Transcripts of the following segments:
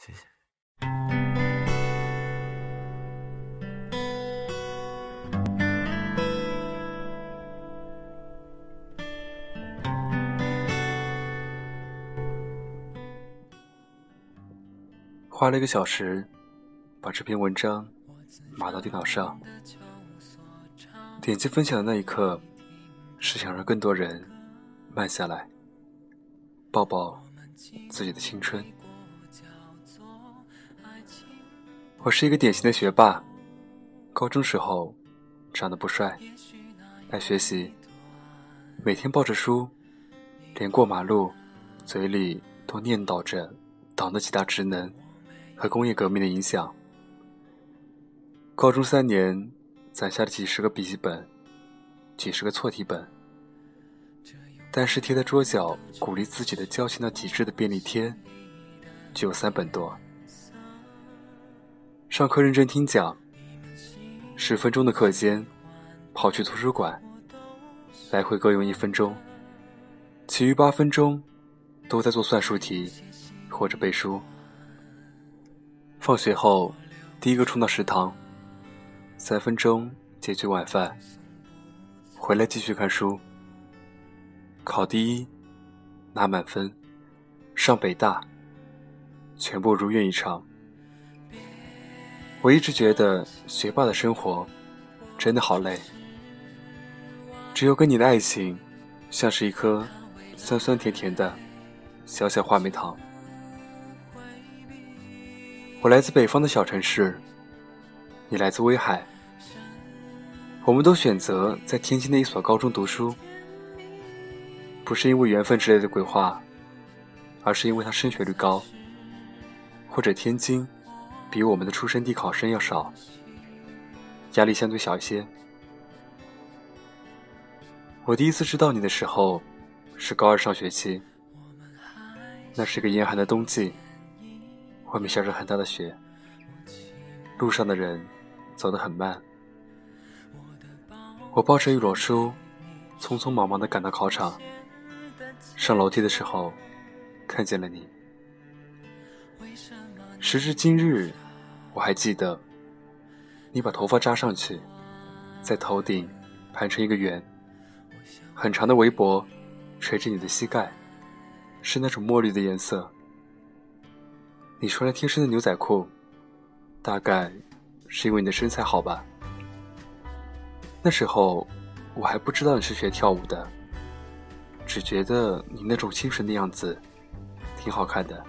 谢谢。花了一个小时，把这篇文章码到电脑上，点击分享的那一刻，是想让更多人慢下来，抱抱自己的青春。我是一个典型的学霸，高中时候长得不帅，爱学习，每天抱着书，连过马路，嘴里都念叨着党的几大职能。和工业革命的影响。高中三年攒下了几十个笔记本，几十个错题本，但是贴在桌角鼓励自己的矫情到极致的便利贴，就有三本多。上课认真听讲，十分钟的课间跑去图书馆，来回各用一分钟，其余八分钟都在做算术题或者背书。放学后，第一个冲到食堂，三分钟解决晚饭，回来继续看书。考第一，拿满分，上北大，全部如愿以偿。我一直觉得学霸的生活真的好累，只有跟你的爱情，像是一颗酸酸甜甜的小小话梅糖。我来自北方的小城市，你来自威海。我们都选择在天津的一所高中读书，不是因为缘分之类的鬼话，而是因为它升学率高，或者天津比我们的出生地考生要少，压力相对小一些。我第一次知道你的时候，是高二上学期，那是个严寒的冬季。外面下着很大的雪，路上的人走得很慢。我抱着一摞书，匆匆忙忙地赶到考场。上楼梯的时候，看见了你。时至今日，我还记得，你把头发扎上去，在头顶盘成一个圆，很长的围脖垂着你的膝盖，是那种墨绿的颜色。你穿了贴身的牛仔裤，大概是因为你的身材好吧？那时候我还不知道你是学跳舞的，只觉得你那种清纯的样子挺好看的。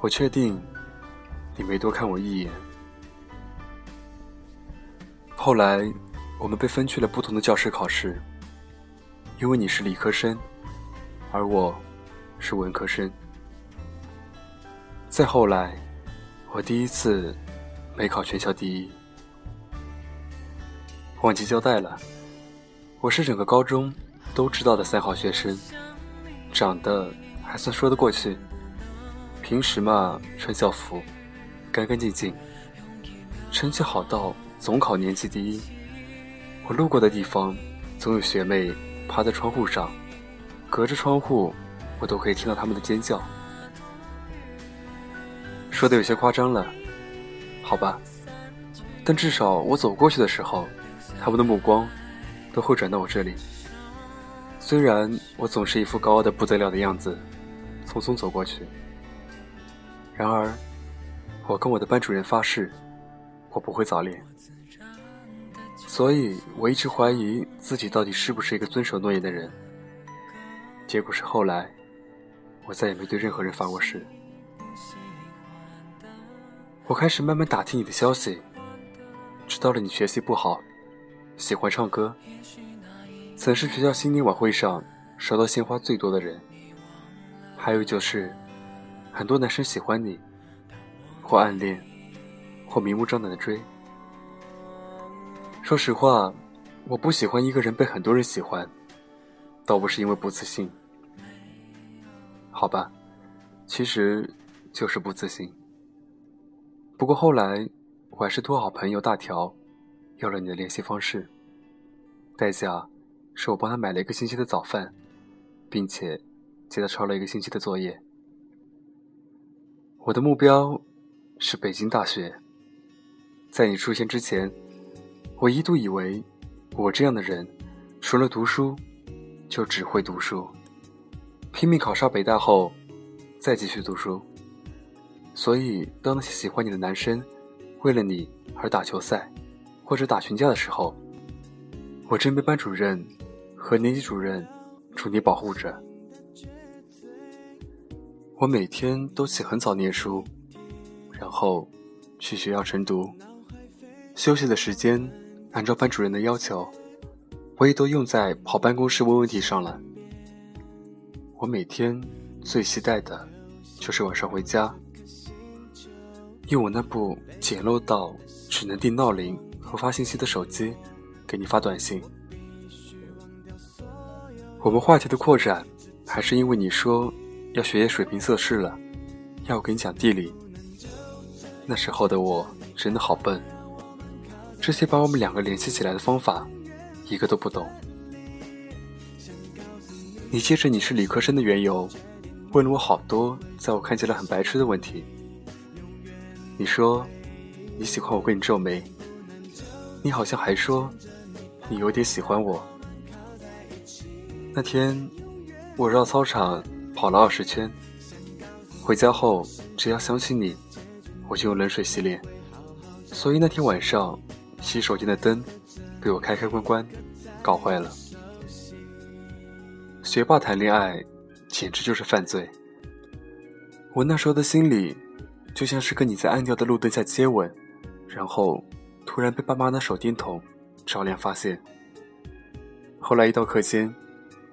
我确定你没多看我一眼。后来我们被分去了不同的教室考试，因为你是理科生，而我是文科生。再后来，我第一次没考全校第一，忘记交代了。我是整个高中都知道的三好学生，长得还算说得过去。平时嘛，穿校服，干干净净，成绩好到总考年级第一。我路过的地方，总有学妹趴在窗户上，隔着窗户，我都可以听到他们的尖叫。说的有些夸张了，好吧，但至少我走过去的时候，他们的目光都会转到我这里。虽然我总是一副高傲的不得了的样子，匆匆走过去，然而，我跟我的班主任发誓，我不会早恋。所以我一直怀疑自己到底是不是一个遵守诺言的人。结果是后来，我再也没对任何人发过誓。我开始慢慢打听你的消息，知道了你学习不好，喜欢唱歌，曾是学校新年晚会上收到鲜花最多的人。还有就是，很多男生喜欢你，或暗恋，或明目张胆的追。说实话，我不喜欢一个人被很多人喜欢，倒不是因为不自信。好吧，其实就是不自信。不过后来，我还是托好朋友大条，要了你的联系方式。代价是我帮他买了一个星期的早饭，并且接他抄了一个星期的作业。我的目标是北京大学。在你出现之前，我一度以为我这样的人，除了读书，就只会读书，拼命考上北大后，再继续读书。所以，当那些喜欢你的男生为了你而打球赛，或者打群架的时候，我真被班主任和年级主任助你保护着。我每天都起很早念书，然后去学校晨读。休息的时间，按照班主任的要求，我也都用在跑办公室问问题上了。我每天最期待的，就是晚上回家，用我那部简陋到只能定闹铃和发信息的手机。给你发短信。我们话题的扩展，还是因为你说要学业水平测试了，要我给你讲地理。那时候的我真的好笨，这些把我们两个联系起来的方法，一个都不懂。你借着你是理科生的缘由，问了我好多在我看起来很白痴的问题。你说你喜欢我跟你皱眉，你好像还说。你有点喜欢我。那天，我绕操场跑了二十圈。回家后，只要想起你，我就用冷水洗脸。所以那天晚上，洗手间的灯被我开开关关搞坏了。学霸谈恋爱，简直就是犯罪。我那时候的心里，就像是跟你在暗调的路灯下接吻，然后突然被爸妈拿手电筒。照亮发现。后来一到课间，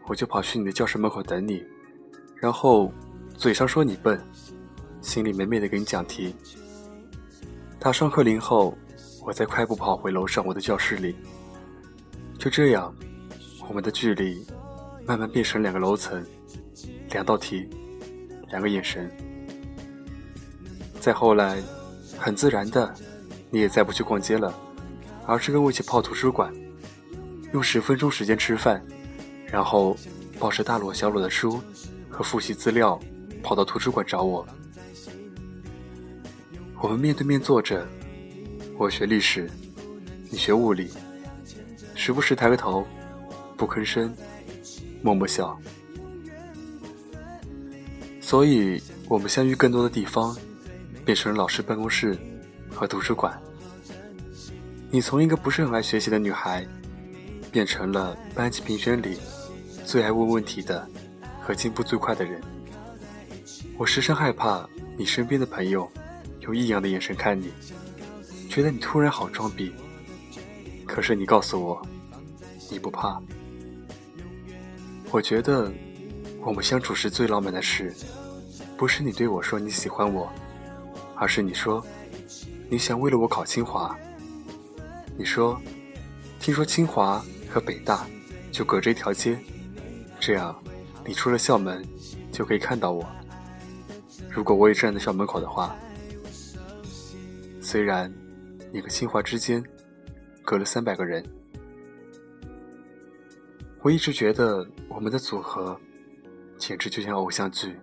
我就跑去你的教室门口等你，然后嘴上说你笨，心里美美的给你讲题。打上课铃后，我再快步跑回楼上我的教室里。就这样，我们的距离慢慢变成两个楼层，两道题，两个眼神。再后来，很自然的，你也再不去逛街了。而是跟我一起泡图书馆，用十分钟时间吃饭，然后抱着大摞小摞的书和复习资料，跑到图书馆找我。我们面对面坐着，我学历史，你学物理，时不时抬个头，不吭声，默默笑。所以，我们相遇更多的地方，变成了老师办公室和图书馆。你从一个不是很爱学习的女孩，变成了班级评选里最爱问问题的和进步最快的人。我时常害怕你身边的朋友用异样的眼神看你，觉得你突然好装逼。可是你告诉我，你不怕。我觉得我们相处时最浪漫的事，不是你对我说你喜欢我，而是你说你想为了我考清华。你说：“听说清华和北大就隔着一条街，这样你出了校门就可以看到我。如果我也站在校门口的话，虽然你和清华之间隔了三百个人，我一直觉得我们的组合简直就像偶像剧。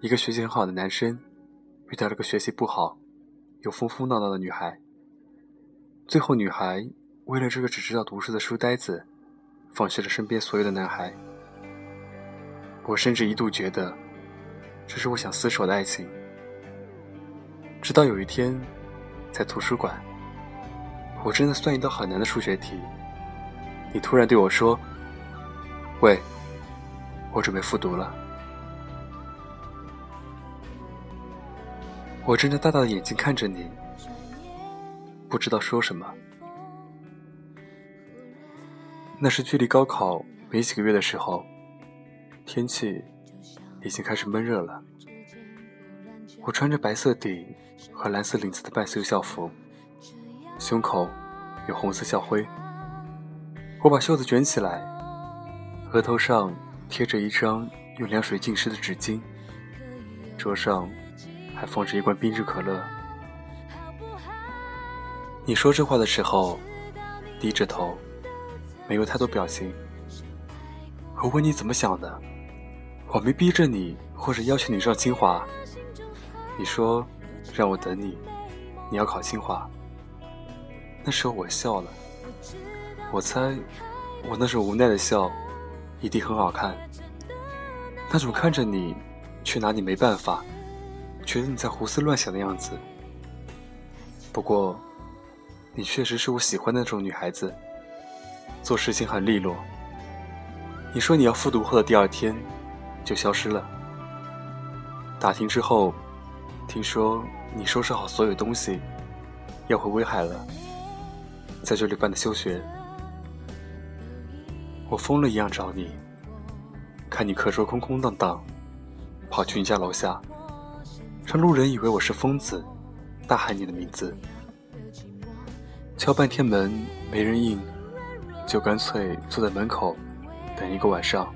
一个学习很好的男生遇到了个学习不好又疯疯闹闹的女孩。”最后，女孩为了这个只知道读书的书呆子，放弃了身边所有的男孩。我甚至一度觉得，这是我想厮守的爱情。直到有一天，在图书馆，我正在算一道很难的数学题，你突然对我说：“喂，我准备复读了。”我睁着大大的眼睛看着你。不知道说什么。那是距离高考没几个月的时候，天气已经开始闷热了。我穿着白色底和蓝色领子的半袖校服，胸口有红色校徽。我把袖子卷起来，额头上贴着一张用凉水浸湿的纸巾，桌上还放着一罐冰镇可乐。你说这话的时候，低着头，没有太多表情。我问你怎么想的，我没逼着你或者要求你上清华，你说让我等你，你要考清华。那时候我笑了，我猜我那种无奈的笑一定很好看。那种看着你却拿你没办法，觉得你在胡思乱想的样子。不过，你确实是我喜欢的那种女孩子，做事情很利落。你说你要复读后的第二天就消失了。打听之后，听说你收拾好所有东西要回威海了，在这里办的休学。我疯了一样找你，看你课桌空空荡荡，跑去你家楼下，让路人以为我是疯子，大喊你的名字。敲半天门没人应，就干脆坐在门口等一个晚上。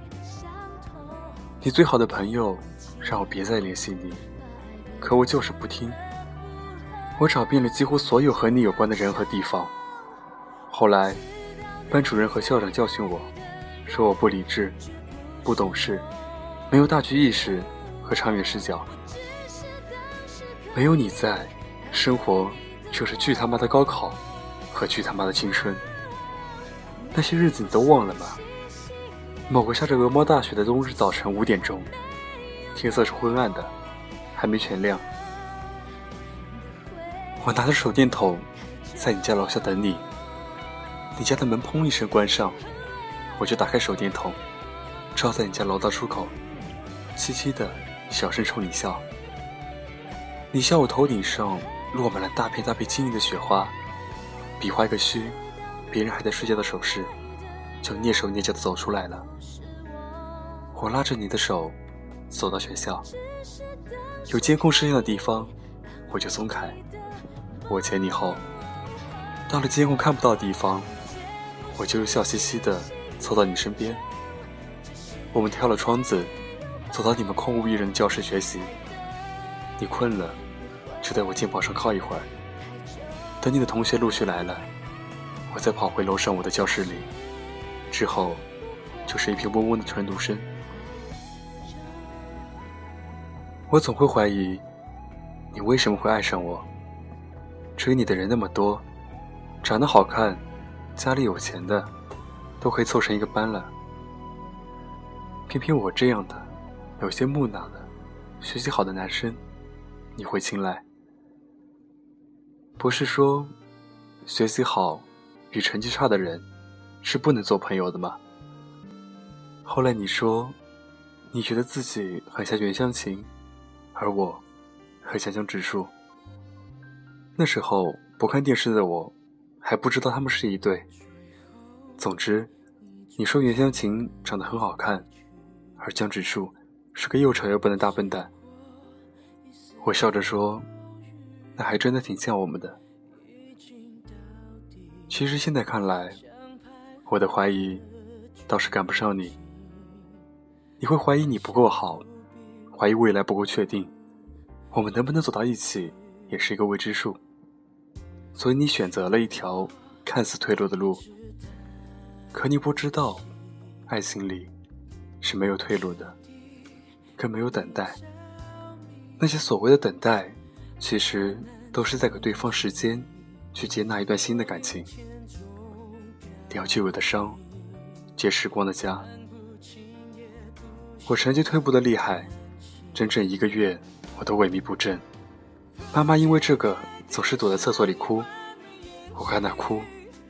你最好的朋友。让我别再联系你，可我就是不听。我找遍了几乎所有和你有关的人和地方。后来，班主任和校长教训我，说我不理智、不懂事、没有大局意识和长远视角。没有你在，生活就是巨他妈的高考和巨他妈的青春。那些日子你都忘了吗？某个下着鹅毛大雪的冬日早晨五点钟。天色是昏暗的，还没全亮。我拿着手电筒，在你家楼下等你。你家的门砰一声关上，我就打开手电筒，照在你家楼道出口，凄凄的小声冲你笑。你笑我头顶上落满了大片大片晶莹的雪花，比划一个嘘，别人还在睡觉的手势，就蹑手蹑脚的走出来了。我拉着你的手。走到学校，有监控摄像的地方，我就松开。我前你后，到了监控看不到的地方，我就笑嘻嘻的凑到你身边。我们跳了窗子，走到你们空无一人的教室学习。你困了，就在我肩膀上靠一会儿。等你的同学陆续来了，我再跑回楼上我的教室里。之后，就是一片嗡嗡的传读声。我总会怀疑，你为什么会爱上我？追你的人那么多，长得好看、家里有钱的，都可以凑成一个班了。偏偏我这样的，有些木讷的、学习好的男生，你会青睐？不是说，学习好与成绩差的人是不能做朋友的吗？后来你说，你觉得自己很像袁湘琴。而我，很想讲指数。那时候不看电视的我，还不知道他们是一对。总之，你说袁湘琴长得很好看，而江直树是个又丑又笨的大笨蛋。我笑着说：“那还真的挺像我们的。”其实现在看来，我的怀疑倒是赶不上你。你会怀疑你不够好。怀疑未来不够确定，我们能不能走到一起也是一个未知数。所以你选择了一条看似退路的路，可你不知道，爱情里是没有退路的，更没有等待。那些所谓的等待，其实都是在给对方时间去接纳一段新的感情，了旧有的伤，结时光的痂。我成绩退步的厉害。整整一个月，我都萎靡不振。妈妈因为这个总是躲在厕所里哭，我看她哭，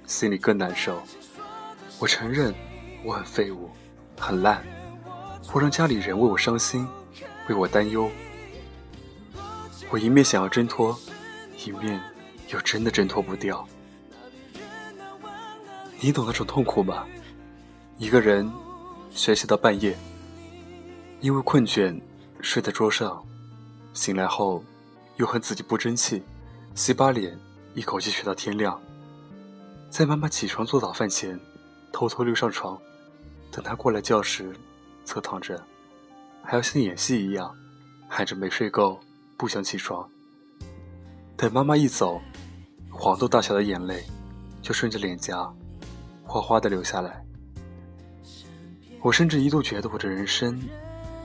心里更难受。我承认我很废物，很烂，我让家里人为我伤心，为我担忧。我一面想要挣脱，一面又真的挣脱不掉。你懂那种痛苦吗？一个人学习到半夜，因为困倦。睡在桌上，醒来后又恨自己不争气，洗把脸，一口气学到天亮。在妈妈起床做早饭前，偷偷溜上床，等她过来教室，侧躺着，还要像演戏一样，喊着没睡够，不想起床。等妈妈一走，黄豆大小的眼泪就顺着脸颊哗哗的流下来。我甚至一度觉得我的人生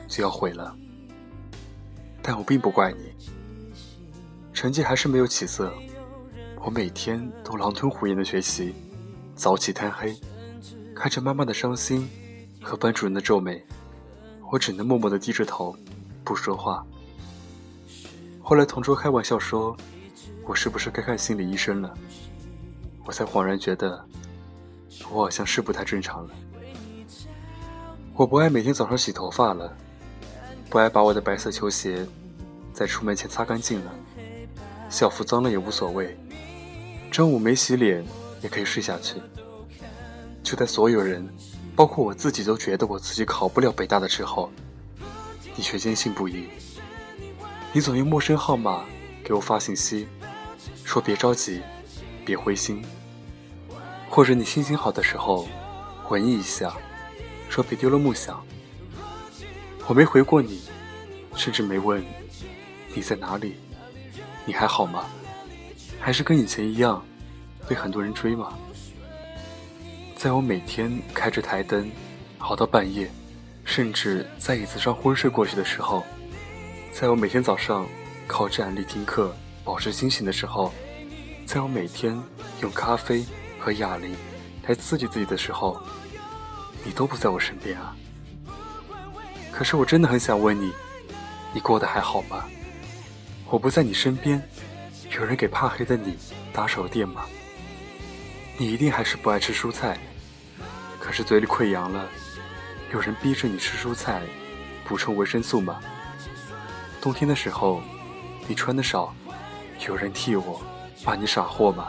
就要毁了。但我并不怪你，成绩还是没有起色。我每天都狼吞虎咽的学习，早起贪黑，看着妈妈的伤心和班主任的皱眉，我只能默默的低着头，不说话。后来同桌开玩笑说，我是不是该看心理医生了？我才恍然觉得，我好像是不太正常了。我不爱每天早上洗头发了，不爱把我的白色球鞋在出门前擦干净了，校服脏了也无所谓。中午没洗脸也可以睡下去。就在所有人，包括我自己都觉得我自己考不了北大的时候，你却坚信不疑。你总用陌生号码给我发信息，说别着急，别灰心。或者你心情好的时候，回忆一下，说别丢了梦想。我没回过你，甚至没问你在哪里，你还好吗？还是跟以前一样，被很多人追吗？在我每天开着台灯，熬到半夜，甚至在椅子上昏睡过去的时候，在我每天早上靠站立听课保持清醒的时候，在我每天用咖啡和哑铃来刺激自己的时候，你都不在我身边啊！可是我真的很想问你，你过得还好吗？我不在你身边。有人给怕黑的你打手电吗？你一定还是不爱吃蔬菜，可是嘴里溃疡了，有人逼着你吃蔬菜，补充维生素吗？冬天的时候，你穿的少，有人替我骂你傻货吗？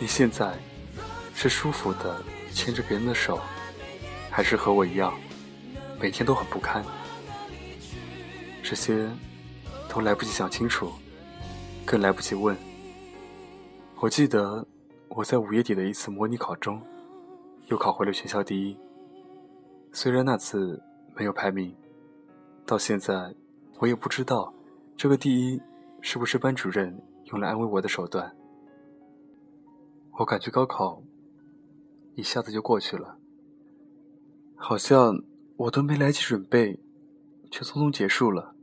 你现在是舒服的牵着别人的手，还是和我一样，每天都很不堪？这些都来不及想清楚。更来不及问。我记得我在五月底的一次模拟考中，又考回了全校第一。虽然那次没有排名，到现在我也不知道这个第一是不是班主任用来安慰我的手段。我感觉高考一下子就过去了，好像我都没来及准备，却匆匆结束了。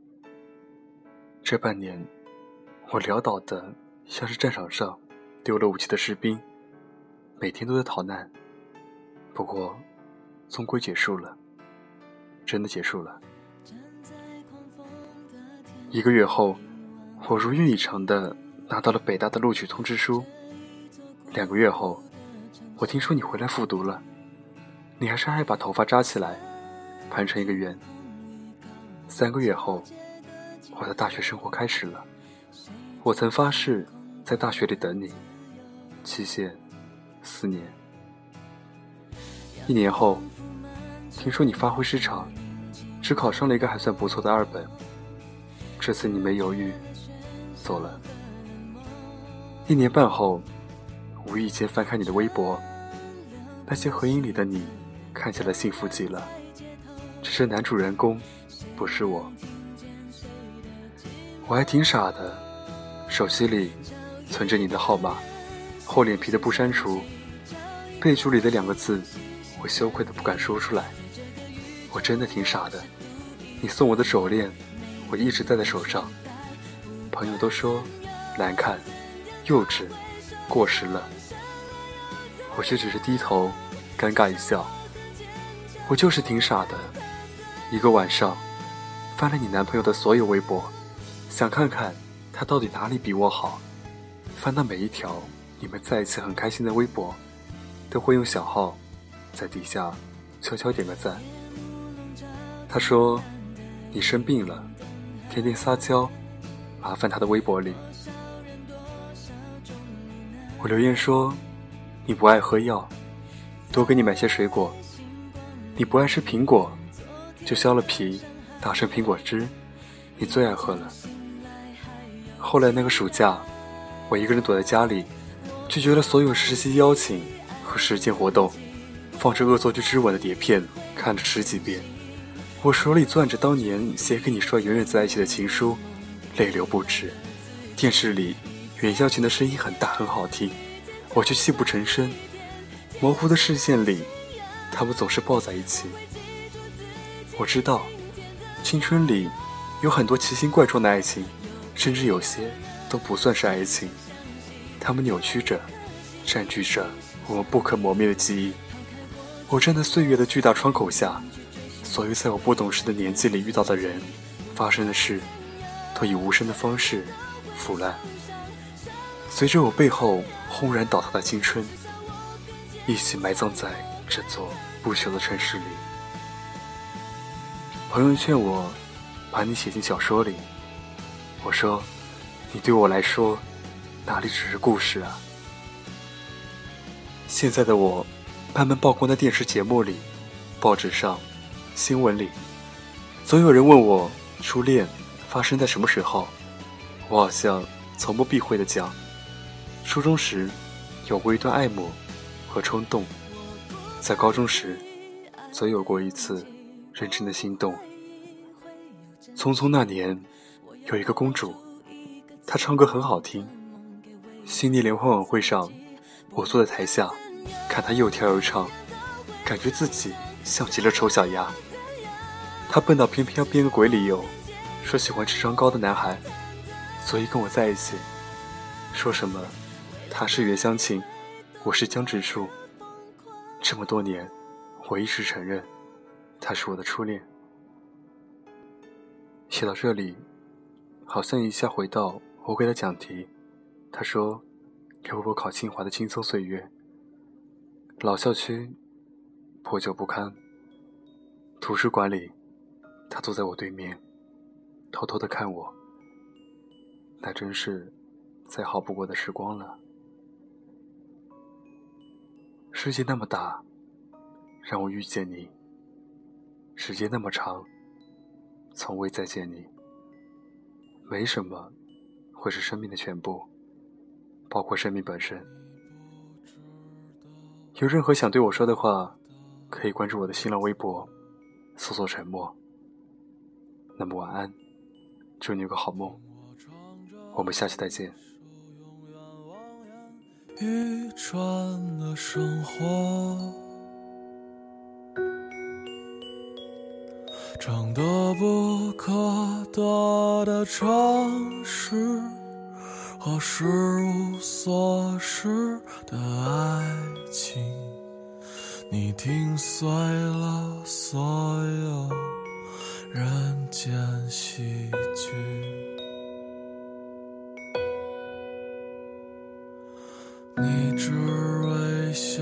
这半年。我潦倒的像是战场上丢了武器的士兵，每天都在逃难。不过，终归结束了，真的结束了。一个月后，我如愿以偿的拿到了北大的录取通知书。两个月后，我听说你回来复读了，你还是爱把头发扎起来，盘成一个圆。三个月后，我的大学生活开始了。我曾发誓在大学里等你，期限四年。一年后，听说你发挥失常，只考上了一个还算不错的二本。这次你没犹豫，走了。一年半后，无意间翻开你的微博，那些合影里的你看起来幸福极了，只是男主人公不是我。我还挺傻的。手机里存着你的号码，厚脸皮的不删除，备注里的两个字，我羞愧的不敢说出来。我真的挺傻的。你送我的手链，我一直戴在手上。朋友都说难看、幼稚、过时了，我却只是低头，尴尬一笑。我就是挺傻的。一个晚上，翻了你男朋友的所有微博，想看看。他到底哪里比我好？翻到每一条你们在一起很开心的微博，都会用小号在底下悄悄点个赞。他说你生病了，天天撒娇，麻烦他的微博里。我留言说你不爱喝药，多给你买些水果。你不爱吃苹果，就削了皮打成苹果汁，你最爱喝了。后来那个暑假，我一个人躲在家里，拒绝了所有实习邀请和实践活动，放着《恶作剧之吻》的碟片看了十几遍。我手里攥着当年写给你说永远在一起的情书，泪流不止。电视里袁孝琴的声音很大很好听，我却泣不成声。模糊的视线里，他们总是抱在一起。我知道，青春里有很多奇形怪状的爱情。甚至有些都不算是爱情，它们扭曲着，占据着我们不可磨灭的记忆。我站在岁月的巨大窗口下，所有在我不懂事的年纪里遇到的人、发生的事，都以无声的方式腐烂，随着我背后轰然倒塌的青春，一起埋葬在这座不朽的城市里。朋友劝我把你写进小说里，我说，你对我来说，哪里只是故事啊？现在的我。慢慢曝光在电视节目里、报纸上、新闻里，总有人问我初恋发生在什么时候。我好像从不避讳的讲，初中时有过一段爱慕和冲动，在高中时则有过一次认真的心动。匆匆那年，有一个公主，她唱歌很好听。新年联欢晚会上，我坐在台下。看她又跳又唱，感觉自己像极了丑小鸭。他笨到偏偏要编个鬼理由，说喜欢智商高的男孩，所以跟我在一起。说什么他是袁湘琴，我是江直树。这么多年，我一直承认他是我的初恋。写到这里，好像一下回到我给的讲题。他说：“给我考清华的轻松岁月。”老校区，破旧不堪。图书馆里，他坐在我对面，偷偷的看我。那真是再好不过的时光了。世界那么大，让我遇见你；时间那么长，从未再见你。没什么会是生命的全部，包括生命本身。有任何想对我说的话，可以关注我的新浪微博，搜索“沉默”。那么晚安，祝你有个好梦，我们下期再见。一转的生活，长得不可得的城市。和失无所失的爱情，你听碎了所有人间喜剧。你只微笑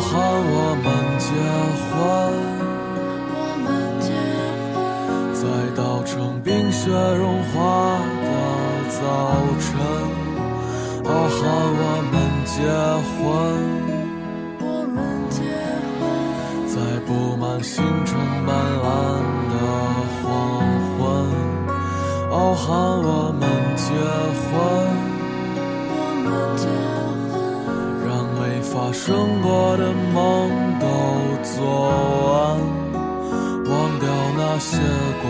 喊我们结婚，在稻城冰雪融化的早晨。哦，喊我们结婚，在布满星辰斑斓的黄昏。哦，喊我们结婚。发生过的梦都做完，忘掉那些过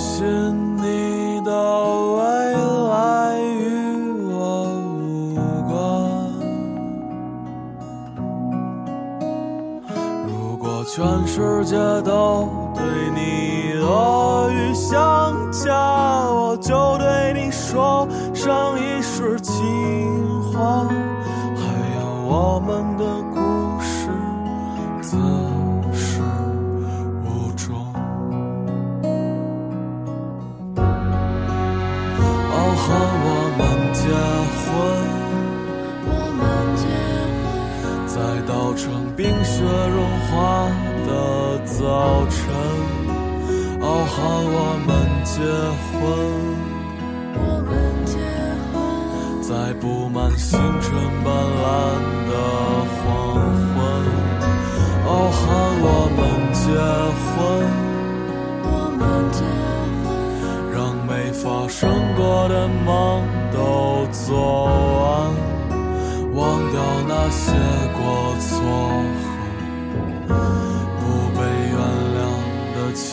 信你的未来与我无关。如果全世界都对你恶语相加，我就对你说上一世情我们结婚。我们结婚，在布满星辰斑斓的黄昏，傲寒我们结婚，我们结婚，让没发生过的梦都做完，忘掉那些过错和不被原谅的情。